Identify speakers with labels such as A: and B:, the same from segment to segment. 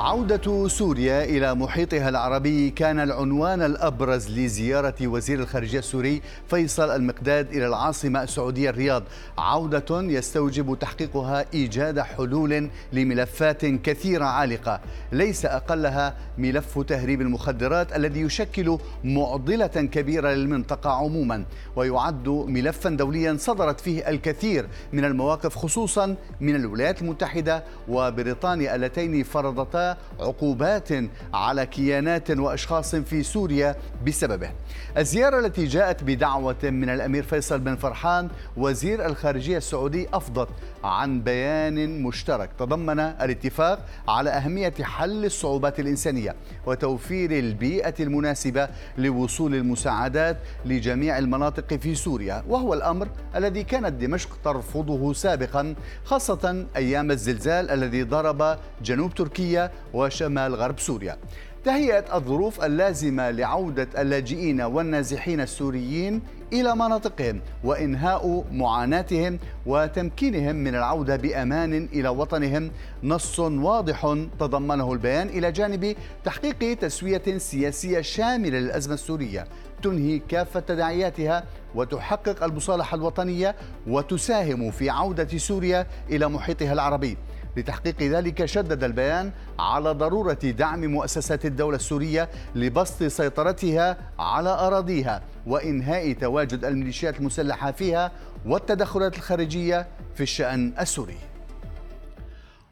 A: عودة سوريا إلى محيطها العربي كان العنوان الأبرز لزيارة وزير الخارجية السوري فيصل المقداد إلى العاصمة السعودية الرياض. عودة يستوجب تحقيقها إيجاد حلول لملفات كثيرة عالقة. ليس أقلها ملف تهريب المخدرات الذي يشكل معضلة كبيرة للمنطقة عموما ويعد ملفا دوليا صدرت فيه الكثير من المواقف خصوصا من الولايات المتحدة وبريطانيا اللتين فرضتا عقوبات على كيانات وأشخاص في سوريا بسببه. الزيارة التي جاءت بدعوة من الأمير فيصل بن فرحان وزير الخارجية السعودي أفضت عن بيان مشترك تضمن الاتفاق على أهمية حل الصعوبات الإنسانية وتوفير البيئة المناسبة لوصول المساعدات لجميع المناطق في سوريا وهو الأمر الذي كانت دمشق ترفضه سابقا خاصة أيام الزلزال الذي ضرب جنوب تركيا وشمال غرب سوريا. تهيئة الظروف اللازمة لعودة اللاجئين والنازحين السوريين إلى مناطقهم وإنهاء معاناتهم وتمكينهم من العودة بأمان إلى وطنهم. نص واضح تضمنه البيان إلى جانب تحقيق تسوية سياسية شاملة للأزمة السورية تنهي كافة تداعياتها وتحقق المصالحة الوطنية وتساهم في عودة سوريا إلى محيطها العربي. لتحقيق ذلك شدد البيان على ضرورة دعم مؤسسات الدولة السورية لبسط سيطرتها على أراضيها وإنهاء تواجد الميليشيات المسلحة فيها والتدخلات الخارجية في الشأن السوري.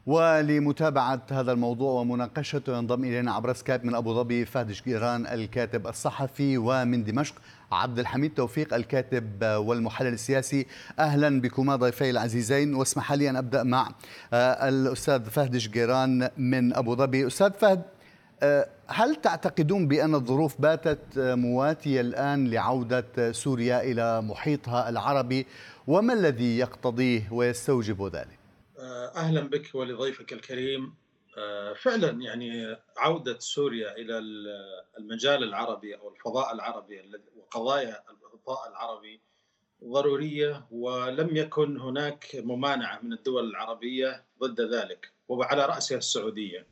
A: ولمتابعة هذا الموضوع ومناقشته ينضم إلينا عبر سكايب من أبو ظبي فهد شقيران الكاتب الصحفي ومن دمشق عبد الحميد توفيق الكاتب والمحلل السياسي. أهلا بكما ضيفي العزيزين واسمح لي أن أبدأ مع آه، الأستاذ فهد شقيران من أبو ظبي. أستاذ فهد آه، هل تعتقدون بأن الظروف باتت مواتية الآن لعودة سوريا إلى محيطها العربي؟ وما الذي يقتضيه ويستوجب ذلك؟
B: آه، أهلا بك ولضيفك الكريم. آه، فعلا يعني عودة سوريا إلى المجال العربي أو الفضاء العربي وقضايا الفضاء العربي ضرورية ولم يكن هناك ممانعة من الدول العربية ضد ذلك. وعلى رأسها السعودية.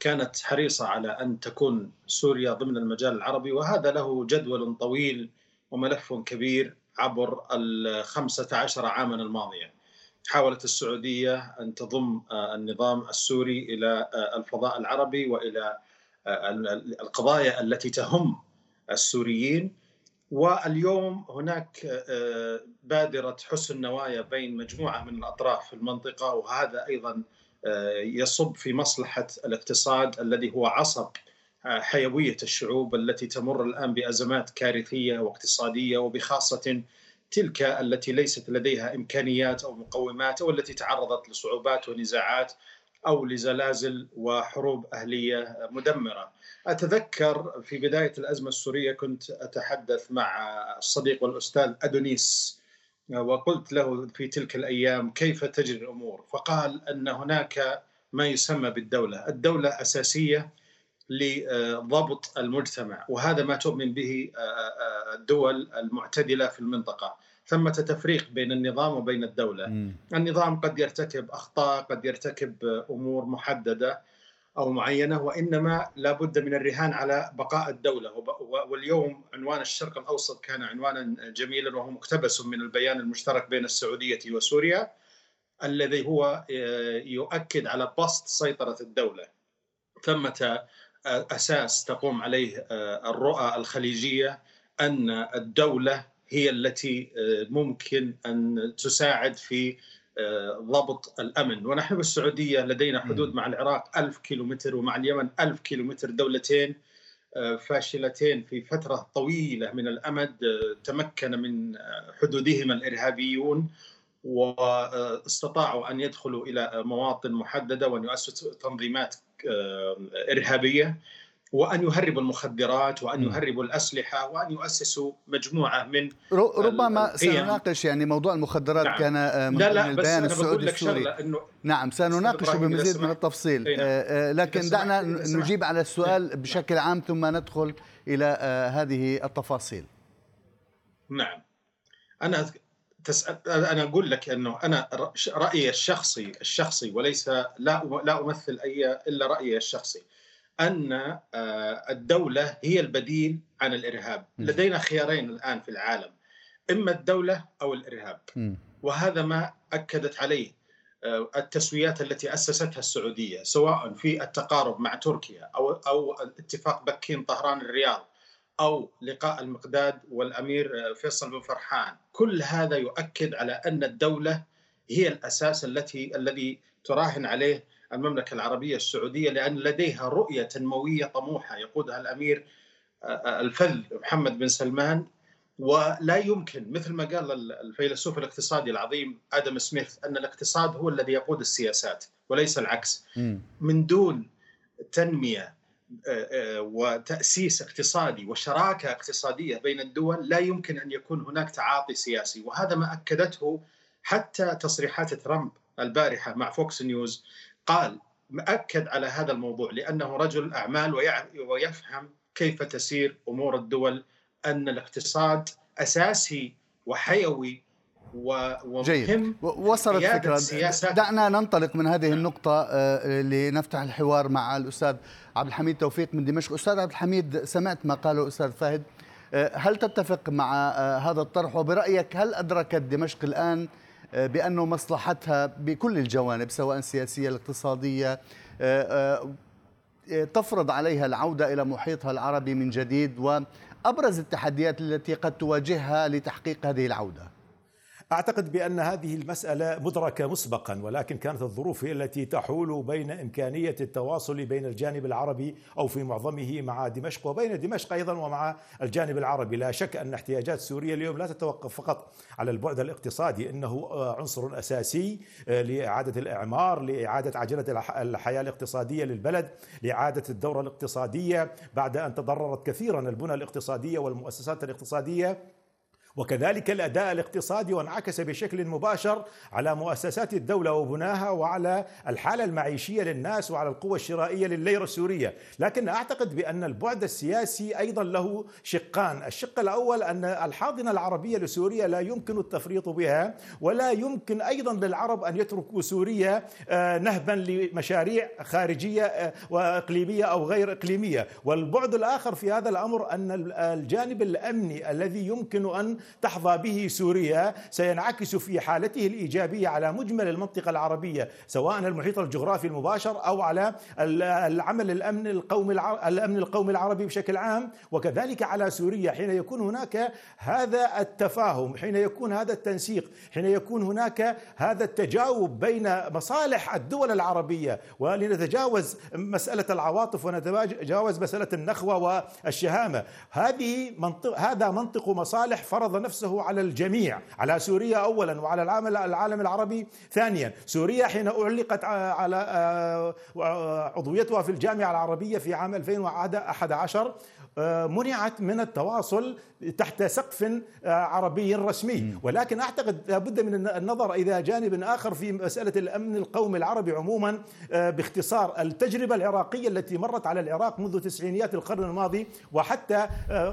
B: كانت حريصة على أن تكون سوريا ضمن المجال العربي وهذا له جدول طويل وملف كبير عبر ال 15 عاما الماضية. حاولت السعودية أن تضم آه، النظام السوري إلى آه، الفضاء العربي وإلى آه، القضايا التي تهم السوريين. واليوم هناك بادرة حسن نوايا بين مجموعة من الأطراف في المنطقة وهذا أيضا يصب في مصلحة الاقتصاد الذي هو عصب حيوية الشعوب التي تمر الآن بأزمات كارثية واقتصادية وبخاصة تلك التي ليست لديها إمكانيات أو مقومات أو التي تعرضت لصعوبات ونزاعات أو لزلازل وحروب أهلية مدمرة. أتذكر في بداية الأزمة السورية كنت أتحدث مع الصديق والأستاذ أدونيس وقلت له في تلك الأيام كيف تجري الأمور؟ فقال أن هناك ما يسمى بالدولة، الدولة أساسية لضبط المجتمع وهذا ما تؤمن به الدول المعتدلة في المنطقة. ثمة تفريق بين النظام وبين الدولة. م. النظام قد يرتكب أخطاء قد يرتكب أمور محددة أو معينة وإنما لابد من الرهان على بقاء الدولة. واليوم عنوان الشرق الأوسط كان عنوانا جميلا وهو مقتبس من البيان المشترك بين السعودية وسوريا الذي هو يؤكد على بسط سيطرة الدولة. ثمة أساس تقوم عليه الرؤى الخليجية أن الدولة هي التي آه، ممكن أن تساعد في آه، ضبط الأمن. ونحن بالسعودية لدينا حدود مع العراق ألف كيلومتر ومع اليمن ألف كيلومتر. دولتين آه، فاشلتين في فترة طويلة من الأمد تمكن من حدودهما الإرهابيون واستطاعوا أن يدخلوا إلى مواطن محددة وأن يؤسسوا تنظيمات إرهابية. وأن يهربوا المخدرات وأن يهربوا الأسلحة وأن يؤسسوا مجموعة من
A: ربما سنناقش يعني موضوع المخدرات نعم. كان آه، من لا لا البيان
B: بس
A: السعودي السوري
B: إنه
A: نعم سنناقشه بمزيد من التفصيل. نعم. آه، آه، لكن دعنا نجيب على السؤال نعم. بشكل عام ثم ندخل إلى هذه التفاصيل.
B: نعم. أنا تسأل أنا أقول لك أنه أنا رأيي الشخصي الشخصي وليس لا لا أمثل اي إلا رأيي الشخصي. أن آه، الدولة هي البديل عن الإرهاب. لدينا خيارين الآن في العالم إما الدولة أو الإرهاب. وهذا ما أكدت عليه آه، التسويات التي أسستها السعودية سواء في التقارب مع تركيا أو أو اتفاق بكين طهران الرياض أو لقاء المقداد والأمير آه، فيصل بن فرحان. كل هذا يؤكد على أن الدولة هي الأساس التي الذي تراهن عليه المملكة العربية السعودية لأن لديها رؤية تنموية طموحة يقودها الأمير آه، الفذ محمد بن سلمان. ولا يمكن مثل ما قال الفيلسوف الاقتصادي العظيم آدم سميث أن الاقتصاد هو الذي يقود السياسات وليس العكس. من دون تنمية آه، آه، وتأسيس اقتصادي وشراكة اقتصادية بين الدول لا يمكن أن يكون هناك تعاطي سياسي. وهذا ما أكدته حتى تصريحات ترامب البارحة مع فوكس نيوز. قال مأكد على هذا الموضوع لأنه رجل اعمال ويفهم كيف تسير أمور الدول أن الاقتصاد أساسي وحيوي ومهم جيد.
A: وصلت فكرة. دعنا ننطلق من هذه النقطة آه، لنفتح الحوار مع الأستاذ عبد الحميد توفيق من دمشق. أستاذ عبد الحميد سمعت ما قاله الأستاذ فهد. آه، هل تتفق مع آه، هذا الطرح؟ وبرأيك هل أدركت دمشق الآن بأنه مصلحتها بكل الجوانب سواء السياسية الاقتصادية تفرض عليها العودة إلى محيطها العربي من جديد وأبرز التحديات التي قد تواجهها لتحقيق هذه العودة.
C: أعتقد بأن هذه المسألة مدركة مسبقا ولكن كانت الظروف هي التي تحول بين إمكانية التواصل بين الجانب العربي أو في معظمه مع دمشق وبين دمشق أيضا ومع الجانب العربي، لا شك أن احتياجات سوريا اليوم لا تتوقف فقط على البعد الاقتصادي إنه عنصر أساسي لإعادة الإعمار، لإعادة عجلة الحياة الاقتصادية للبلد، لإعادة الدورة الاقتصادية. بعد أن تضررت كثيرا البنى الاقتصادية والمؤسسات الاقتصادية وكذلك الأداء الاقتصادي وانعكس بشكل مباشر على مؤسسات الدولة وبناها وعلى الحالة المعيشية للناس وعلى القوة الشرائية للليره السورية، لكن أعتقد بأن البعد السياسي أيضا له شقان، الشق الأول أن الحاضنة العربية لسوريا لا يمكن التفريط بها ولا يمكن أيضا للعرب أن يتركوا سوريا آه، نهبا لمشاريع خارجية آه، وإقليمية أو غير إقليمية، والبعد الآخر في هذا الأمر أن الجانب الأمني الذي يمكن أن تحظى به سوريا سينعكس في حالته الإيجابية على مجمل المنطقة العربية سواء المحيط الجغرافي المباشر أو على العمل الأمن القومي الأمن القومي العربي بشكل عام. وكذلك على سوريا حين يكون هناك هذا التفاهم حين يكون هذا التنسيق حين يكون هناك هذا التجاوب بين مصالح الدول العربية. ولنتجاوز مسألة العواطف ونتجاوز مسألة النخوة والشهامة. هذه منطق هذا منطق مصالح فرض فرض نفسه على الجميع على سوريا اولا وعلى العالم العربي ثانيا. سوريا حين أعلقت على آه، عضويتها في الجامعة العربية في عام 2011 آه، منعت من التواصل تحت سقف آه، عربي رسمي. ولكن أعتقد لابد من النظر إلى جانب آخر في مسألة الأمن القومي العربي عموما باختصار التجربة العراقية التي مرت على العراق منذ تسعينيات القرن الماضي وحتى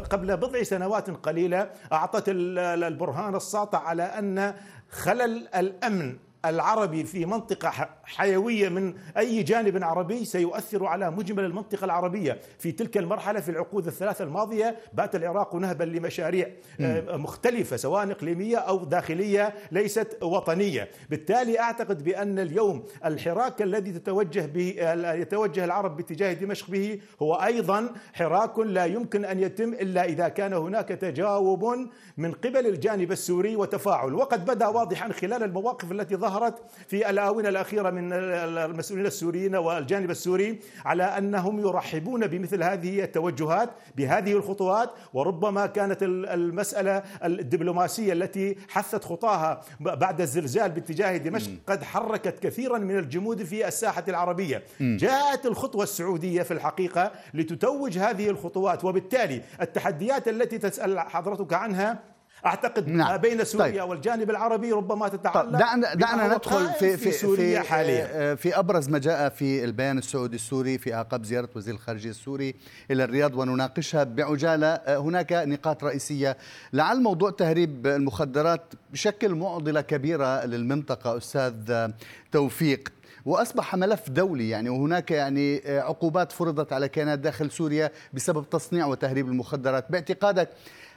C: قبل بضع سنوات قليلة أعطت البرهان الساطع على أن خلل الأمن العربي في منطقة حيوية من أي جانب عربي سيؤثر على مجمل المنطقة العربية. في تلك المرحلة في العقود الثلاثة الماضية بات العراق نهبا لمشاريع آه، مختلفة سواء إقليمية أو داخلية ليست وطنية. بالتالي أعتقد بأن اليوم الحراك الذي تتوجه به يتوجه العرب باتجاه دمشق به هو أيضا حراك لا يمكن أن يتم إلا إذا كان هناك تجاوب من قبل الجانب السوري وتفاعل. وقد بدا واضحا خلال المواقف التي ظهرت ظهرت في الآونة الأخيرة من المسؤولين السوريين والجانب السوري على أنهم يرحبون بمثل هذه التوجهات بهذه الخطوات وربما كانت المسألة الدبلوماسية التي حثت خطاها بعد الزلزال باتجاه دمشق قد حركت كثيرا من الجمود في الساحة العربية. جاءت الخطوة السعودية في الحقيقة لتتوج هذه الخطوات وبالتالي التحديات التي تسأل حضرتك عنها أعتقد نعم. ما بين سوريا طيب. والجانب العربي ربما تتعلق
A: طيب دعنا دعنا ندخل في في
C: سوريا في حاليا
A: آه، في أبرز ما جاء في البيان السعودي السوري في اعقاب زيارة وزير الخارجية السوري إلى الرياض ونناقشها بعجالة. آه، هناك نقاط رئيسية. لعل موضوع تهريب المخدرات بشكل معضلة كبيرة للمنطقة أستاذ توفيق. وأصبح ملف دولي يعني وهناك يعني عقوبات فرضت على كيانات داخل سوريا بسبب تصنيع وتهريب المخدرات. باعتقادك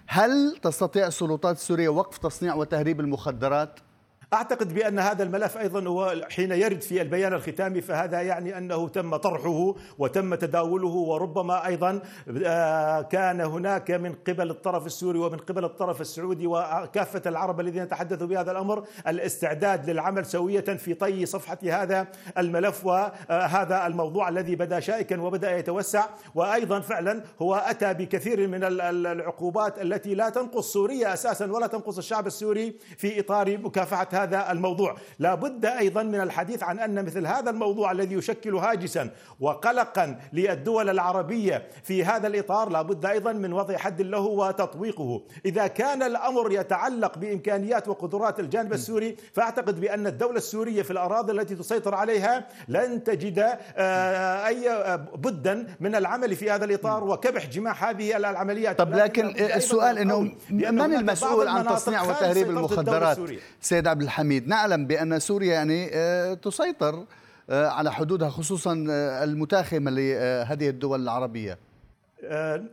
A: هل تستطيع السلطات السورية وقف تصنيع وتهريب المخدرات؟
C: أعتقد بأن هذا الملف أيضا هو حين يرد في البيان الختامي فهذا يعني أنه تم طرحه وتم تداوله وربما أيضا آه، كان هناك من قبل الطرف السوري ومن قبل الطرف السعودي وكافة العرب الذين تحدثوا بهذا الأمر الاستعداد للعمل سوية في طي صفحة هذا الملف وهذا الموضوع الذي بدا شائكا وبدا يتوسع. وأيضا فعلا هو أتى بكثير من العقوبات التي لا تنقص سوريا أساسا ولا تنقص الشعب السوري في إطار مكافحة هذا الموضوع. لا بد أيضا من الحديث عن أن مثل هذا الموضوع الذي يشكل هاجسا وقلقا للدول العربية في هذا الإطار لا بد أيضا من وضع حد له وتطبيقه إذا كان الأمر يتعلق بإمكانيات وقدرات الجانب السوري فأعتقد بأن الدولة السورية في الأراضي التي تسيطر عليها لن تجد آه، أي بدا من العمل في هذا الإطار وكبح جماح هذه العمليات.
A: طب لكن السؤال أنه من المسؤول عن تصنيع وتهريب المخدرات؟ سيد عبد الحميد. نعلم بأن سوريا يعني آه، تسيطر آه، على حدودها خصوصا آه، المتاخمة لهذه الدول العربية.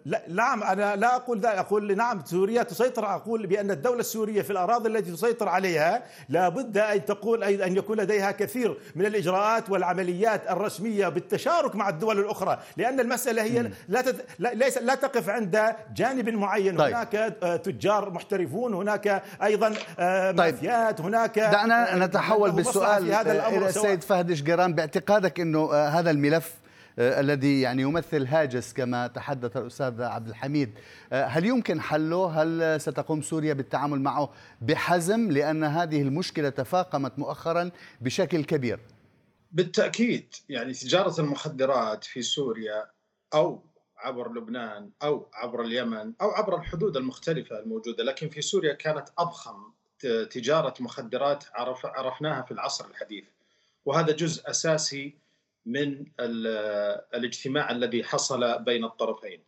C: لا نعم أنا لا أقول ذلك أقول نعم سوريا تسيطر أقول بأن الدولة السورية في الأراضي التي تسيطر عليها لابد أن تقول أن يكون لديها كثير من الإجراءات والعمليات الرسمية بالتشارك مع الدول الأخرى لأن المسألة هي لا تت... لا ليس لا تقف عند جانب معين طيب. هناك آه، تجار محترفون هناك أيضا آه، طيب. مافيات هناك
A: دعنا نتحول بالسؤال هذا الأمر إلى السيد فهد شقيران باعتقادك إنه هذا الملف آه، الذي يعني يمثل هاجس كما تحدث الأستاذ عبد الحميد. آه، هل يمكن حله؟ هل ستقوم سوريا بالتعامل معه بحزم لأن هذه المشكلة تفاقمت مؤخرا بشكل كبير؟
B: بالتأكيد يعني تجارة المخدرات في سوريا أو عبر لبنان أو عبر اليمن أو عبر الحدود المختلفة الموجودة لكن في سوريا كانت أضخم تجارة مخدرات عرف عرفناها في العصر الحديث. وهذا جزء أساسي من الاجتماع الذي حصل بين الطرفين.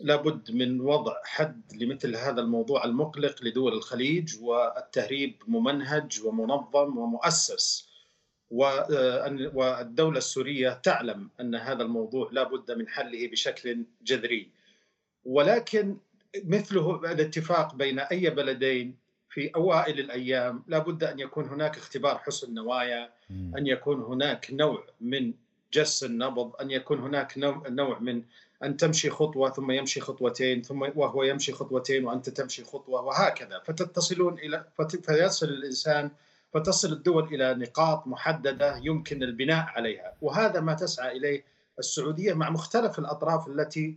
B: لابد من وضع حد لمثل هذا الموضوع المقلق لدول الخليج والتهريب ممنهج ومنظم ومؤسس. والدولة السورية تعلم أن هذا الموضوع لا بد من حله بشكل جذري. ولكن مثله الاتفاق بين أي بلدين في أوائل الأيام لا بد أن يكون هناك اختبار حسن نوايا أن يكون هناك نوع من جس النبض أن يكون هناك نوع من أن تمشي خطوة ثم يمشي خطوتين ثم وهو يمشي خطوتين وأنت تمشي خطوة وهكذا. فتتصلون إلى فيصل الإنسان فتصل الدول إلى نقاط محددة يمكن البناء عليها. وهذا ما تسعى إليه السعودية مع مختلف الأطراف التي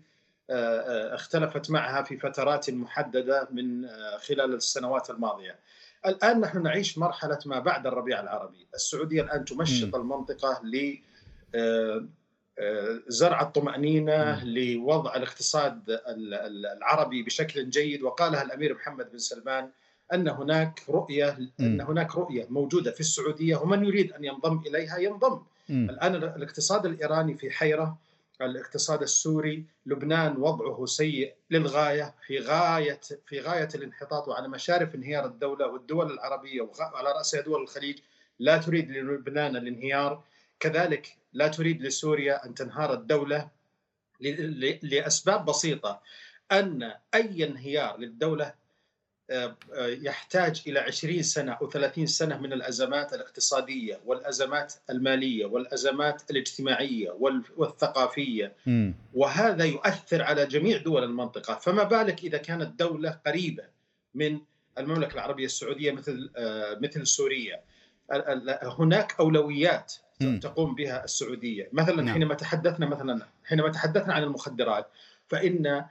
B: آه، آه، اختلفت معها في فترات محددة من آه، خلال السنوات الماضية. الآن نحن نعيش مرحلة ما بعد الربيع العربي، السعودية الآن تمشط المنطقة ل زرع الطمأنينة لوضع الاقتصاد العربي بشكل جيد. وقالها الأمير محمد بن سلمان أن هناك رؤية أن هناك رؤية موجودة في السعودية ومن يريد أن ينضم إليها ينضم. الآن الاقتصاد الإيراني في حيرة الاقتصاد السوري لبنان وضعه سيء للغاية في غاية في غاية الانحطاط وعلى مشارف انهيار الدولة والدول العربية وعلى راسها دول الخليج لا تريد للبنان الانهيار. كذلك لا تريد لسوريا أن تنهار الدولة لأسباب بسيطة. أن أي انهيار للدولة آه، آه، يحتاج إلى 20 سنة أو 30 سنة من الأزمات الاقتصادية والأزمات المالية والأزمات الاجتماعية والثقافية. وهذا يؤثر على جميع دول المنطقة. فما بالك إذا كانت دولة قريبة من المملكة العربية السعودية مثل آه، مثل سوريا؟ هناك أولويات تقوم بها السعودية مثلا نعم. حينما تحدثنا مثلا حينما تحدثنا عن المخدرات فإن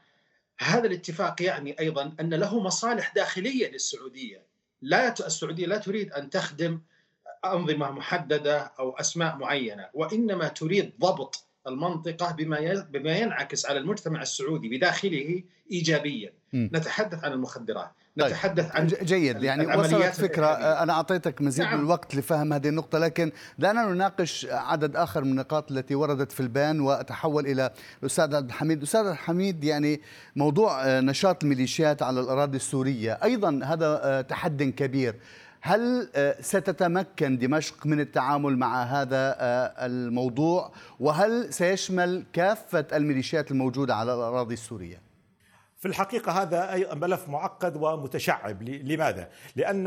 B: هذا الاتفاق يعني أيضا أن له مصالح داخلية للسعودية لا السعودية لا تريد أن تخدم أنظمة محددة أو أسماء معينة وإنما تريد ضبط المنطقة بما بما ينعكس على المجتمع السعودي بداخله ايجابيا م. نتحدث عن المخدرات. نتحدث عن
A: جيد. يعني وصلت فكرة. أنا أعطيتك مزيد نعم. من الوقت لفهم هذه النقطة لكن دعنا نناقش عدد آخر من النقاط التي وردت في البيان وأتحول إلى الأستاذ عبد الحميد. أستاذ عبد الحميد يعني موضوع نشاط الميليشيات على الأراضي السورية. أيضا هذا تحد كبير. هل ستتمكن دمشق من التعامل مع هذا الموضوع؟ وهل سيشمل كافة الميليشيات الموجودة على الأراضي السورية؟
C: في الحقيقة هذا أي ملف معقد ومتشعب. لماذا؟ لأن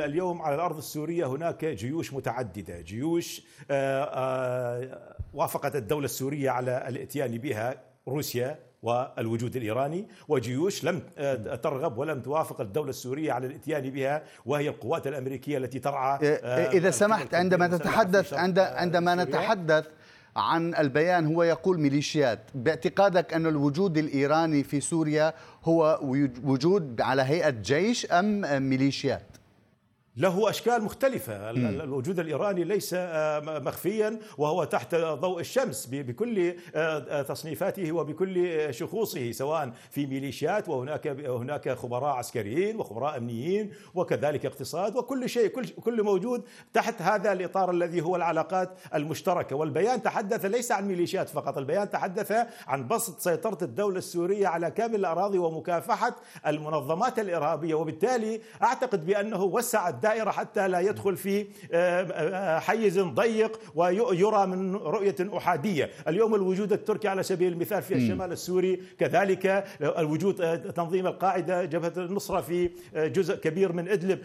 C: اليوم على الأرض السورية هناك جيوش متعددة. جيوش آه، آه، وافقت الدولة السورية على الاتيان بها روسيا والوجود الإيراني وجيوش لم آه، ترغب ولم توافق الدولة السورية على الاتيان بها وهي القوات الأمريكية التي ترعى
A: إذا سمحت عندما تتحدث عندما نتحدث عن البيان هو يقول ميليشيات باعتقادك أن الوجود الإيراني في سوريا هو وجود على هيئة جيش أم ميليشيات؟
C: له أشكال مختلفة. الوجود الإيراني ليس آه، مخفيا وهو تحت ضوء الشمس بكل آه، آه، تصنيفاته وبكل شخوصه سواء في ميليشيات وهناك هناك خبراء عسكريين وخبراء أمنيين وكذلك اقتصاد وكل شيء كل كل موجود تحت هذا الإطار الذي هو العلاقات المشتركة. والبيان تحدث ليس عن ميليشيات فقط البيان تحدث عن بسط سيطرة الدولة السورية على كامل الأراضي ومكافحة المنظمات الإرهابية. وبالتالي أعتقد بأنه وسع الدائرة الدائرة حتى لا يدخل في آه، آه، حيز ضيق ويرى من رؤية أحادية. اليوم الوجود التركي على سبيل المثال في الشمال السوري كذلك الوجود آه، تنظيم القاعدة جبهة النصرة في جزء كبير من إدلب.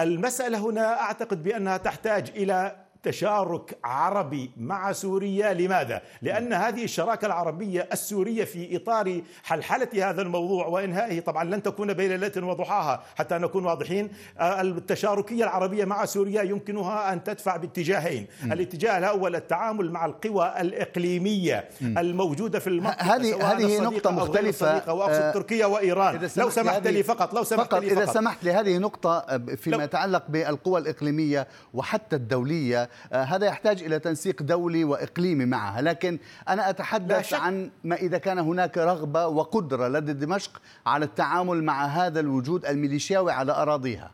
C: المسألة هنا أعتقد بأنها تحتاج إلى تشارك عربي مع سوريا. لماذا؟ لأن هذه الشراكة العربية السورية في إطار حلحلة هذا الموضوع وإنهائه. طبعا لن تكون بين ليلة وضحاها حتى نكون واضحين. آه، التشاركية العربية مع سوريا يمكنها أن تدفع باتجاهين. م. الاتجاه الأول التعامل مع القوى الإقليمية م. الموجودة في المنطقة
A: هذه هذه نقطة مختلفة.
C: وأقصد آه تركيا وإيران. لو سمحت لي فقط لو سمحت
A: فقط
C: لي فقط.
A: إذا سمحت لي هذه نقطة آه، فيما يتعلق بالقوى الإقليمية وحتى الدولية هذا يحتاج إلى تنسيق دولي وإقليمي معها. لكن أنا أتحدث عن ما إذا كان هناك رغبة وقدرة لدى دمشق على التعامل مع هذا الوجود الميليشياوي على أراضيها.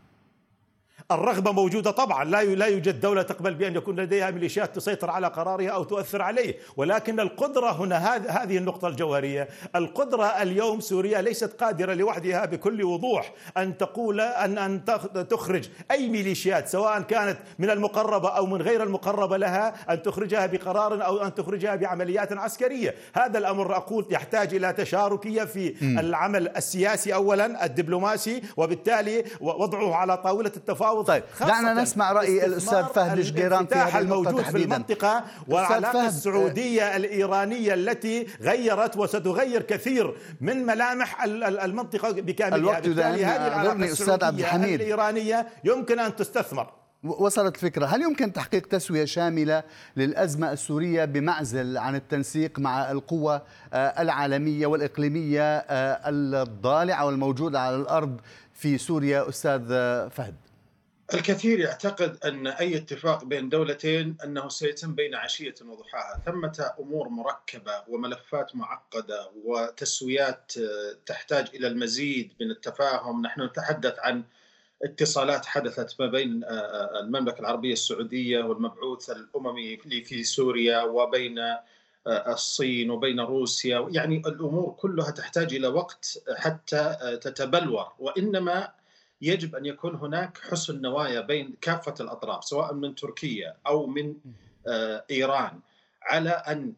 C: الرغبة موجودة طبعا. لا لا يوجد دولة تقبل بأن يكون لديها ميليشيات تسيطر على قرارها أو تؤثر عليه. ولكن القدرة هنا هذه النقطة الجوهرية. القدرة اليوم سوريا ليست قادرة لوحدها بكل وضوح أن تقول أن أن تخرج أي ميليشيات سواء كانت من المقربة أو من غير المقربة لها أن تخرجها بقرار أو أن تخرجها بعمليات عسكرية. هذا الأمر أقول يحتاج إلى تشاركية في. العمل السياسي أولا الدبلوماسي وبالتالي وضعه على طاولة التفاوض
A: طيب دعنا نسمع رأي الأستاذ فهد الجيران في هذه
C: الموجود في المنطقة والعلاقه السعودية الإيرانية التي غيرت وستغير كثير من ملامح المنطقة بكاملها.
A: الوقت بالتالي هذه العلاقة
C: أستاذ عبد الحميد. الإيرانية يمكن أن تستثمر.
A: وصلت الفكرة. هل يمكن تحقيق تسوية شاملة للأزمة السورية بمعزل عن التنسيق مع القوى آه، العالمية والإقليمية آه، الضالعة والموجودة على الأرض في سوريا أستاذ فهد؟
B: الكثير يعتقد أن أي اتفاق بين دولتين أنه سيتم بين عشية وضحاها، ثمة أمور مركبة وملفات معقدة وتسويات آه، تحتاج إلى المزيد من التفاهم، نحن نتحدث عن اتصالات حدثت ما بين آه، آه، المملكة العربية السعودية والمبعوث الأممي في سوريا وبين الصين وبين روسيا، يعني الأمور كلها تحتاج إلى وقت حتى تتبلور، وإنما يجب أن يكون هناك حسن نوايا بين كافة الأطراف سواء من تركيا أو من آه، إيران على أن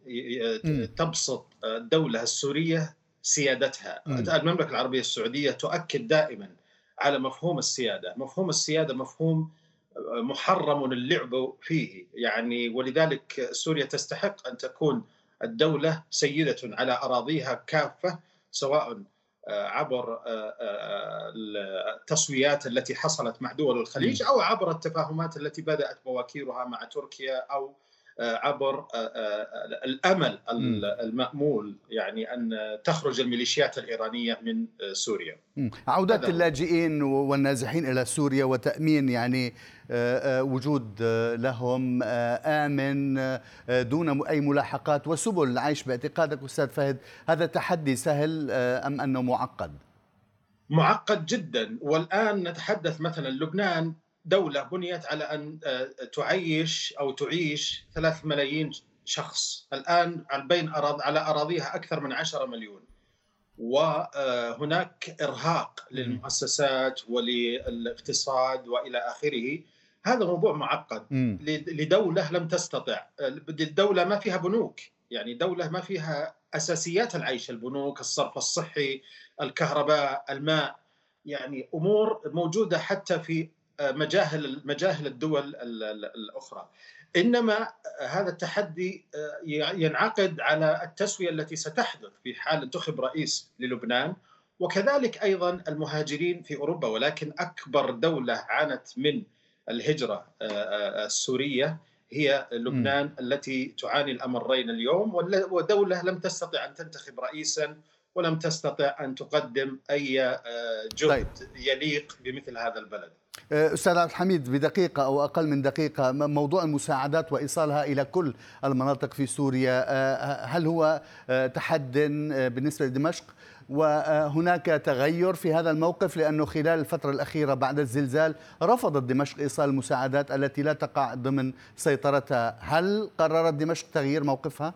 B: تبسط الدولة السورية سيادتها. المملكة العربية السعودية تؤكد دائما على مفهوم السيادة. مفهوم السيادة مفهوم آه، محرم اللعب فيه. يعني ولذلك سوريا تستحق أن تكون الدولة سيدة على أراضيها كافة سواء آه، عبر آه، آه، التصويات التي حصلت مع دول الخليج أو عبر التفاهمات التي بدأت بواكيرها مع تركيا أو عبر الأمل المأمول يعني أن تخرج الميليشيات الإيرانية من سوريا.
A: عودة اللاجئين والنازحين إلى سوريا وتأمين يعني وجود لهم آمن دون أي ملاحقات وسبل. العيش باعتقادك أستاذ فهد هذا تحدي سهل أم أنه معقد؟
B: معقد جدا. والآن نتحدث مثلا لبنان دولة بنيت على أن آه، تعيش أو تعيش ثلاث ملايين شخص. الآن بين أراض على أراضيها أكثر من 10 مليون. وهناك إرهاق للمؤسسات وللاقتصاد وإلى آخره. هذا موضوع معقد. لدولة لم تستطع. الدولة ما فيها بنوك. يعني دولة ما فيها أساسيات العيش البنوك الصرف الصحي الكهرباء الماء. يعني أمور موجودة حتى في مجاهل مجاهل الدول الأخرى إنما هذا التحدي ينعقد على التسوية التي ستحدث في حال انتخب رئيس للبنان وكذلك أيضا المهاجرين في أوروبا ولكن أكبر دولة عانت من الهجرة السورية هي لبنان م. التي تعاني الأمرين اليوم ودولة لم تستطع أن تنتخب رئيسا ولم تستطع أن تقدم أي جهد طيب. يليق بمثل هذا البلد.
A: أستاذ عبد الحميد بدقيقة أو أقل من دقيقة موضوع المساعدات وإيصالها إلى كل المناطق في سوريا هل هو تحد بالنسبة لدمشق؟ وهناك تغير في هذا الموقف لأنه خلال الفترة الأخيرة بعد الزلزال رفضت دمشق إيصال المساعدات التي لا تقع ضمن سيطرتها. هل قررت دمشق تغيير موقفها؟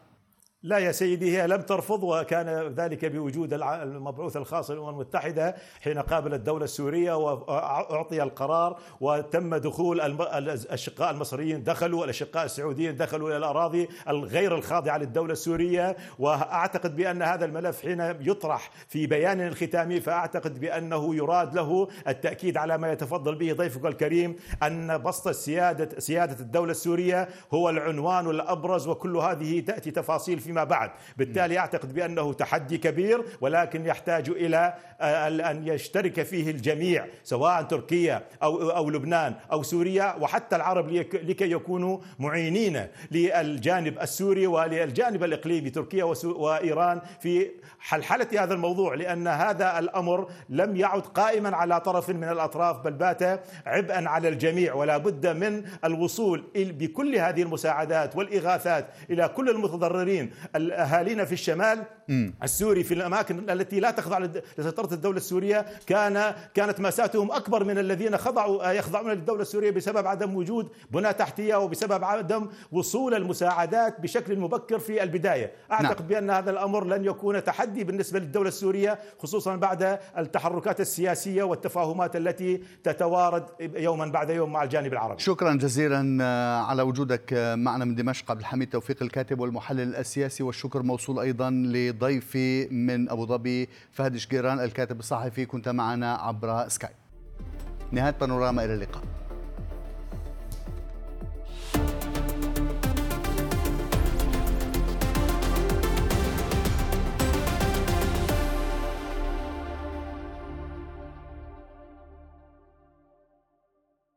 C: لا يا سيدي هي لم ترفض وكان ذلك بوجود المبعوث الخاص للأمم المتحدة حين قابل الدولة السورية وأعطي القرار وتم دخول الأشقاء المصريين دخلوا الأشقاء السعوديين دخلوا إلى الأراضي الغير الخاضعة للدولة السورية. وأعتقد بأن هذا الملف حين يطرح في بيان الختامي فأعتقد بأنه يراد له التأكيد على ما يتفضل به ضيفك الكريم أن بسط السياده سيادة الدولة السورية هو العنوان الأبرز وكل هذه تأتي تفاصيل فيما بعد. بالتالي أعتقد بأنه تحدي كبير ولكن يحتاج إلى آه، أن يشترك فيه الجميع سواء تركيا أو, أو لبنان أو سوريا وحتى العرب لكي يكونوا معينين للجانب السوري وللجانب الإقليمي تركيا وإيران في حلحلة هذا الموضوع لأن هذا الأمر لم يعد قائما على طرف من الأطراف بل بات عبئا على الجميع ولا بد من الوصول بكل هذه المساعدات والإغاثات إلى كل المتضررين. الأهالينا في الشمال السوري في الأماكن التي لا تخضع لسيطرة الدولة السورية كان كانت ماساتهم أكبر من الذين خضعوا يخضعون للدولة السورية بسبب عدم وجود بنى تحتية وبسبب عدم وصول المساعدات بشكل مبكر في البداية. أعتقد نعم. بأن هذا الأمر لن يكون تحدي بالنسبة للدولة السورية خصوصا بعد التحركات السياسية والتفاهمات التي تتوارد يوما بعد يوم مع الجانب العربي.
A: شكرا جزيلا على وجودك معنا من دمشق. عبد الحميد توفيق الكاتب والمحلل السياسي والشكر موصول أيضا لضيفي من أبو ظبي فهد شقيران الكاتب الصحفي كنت معنا عبر سكايب. نهاية بانوراما إلى اللقاء.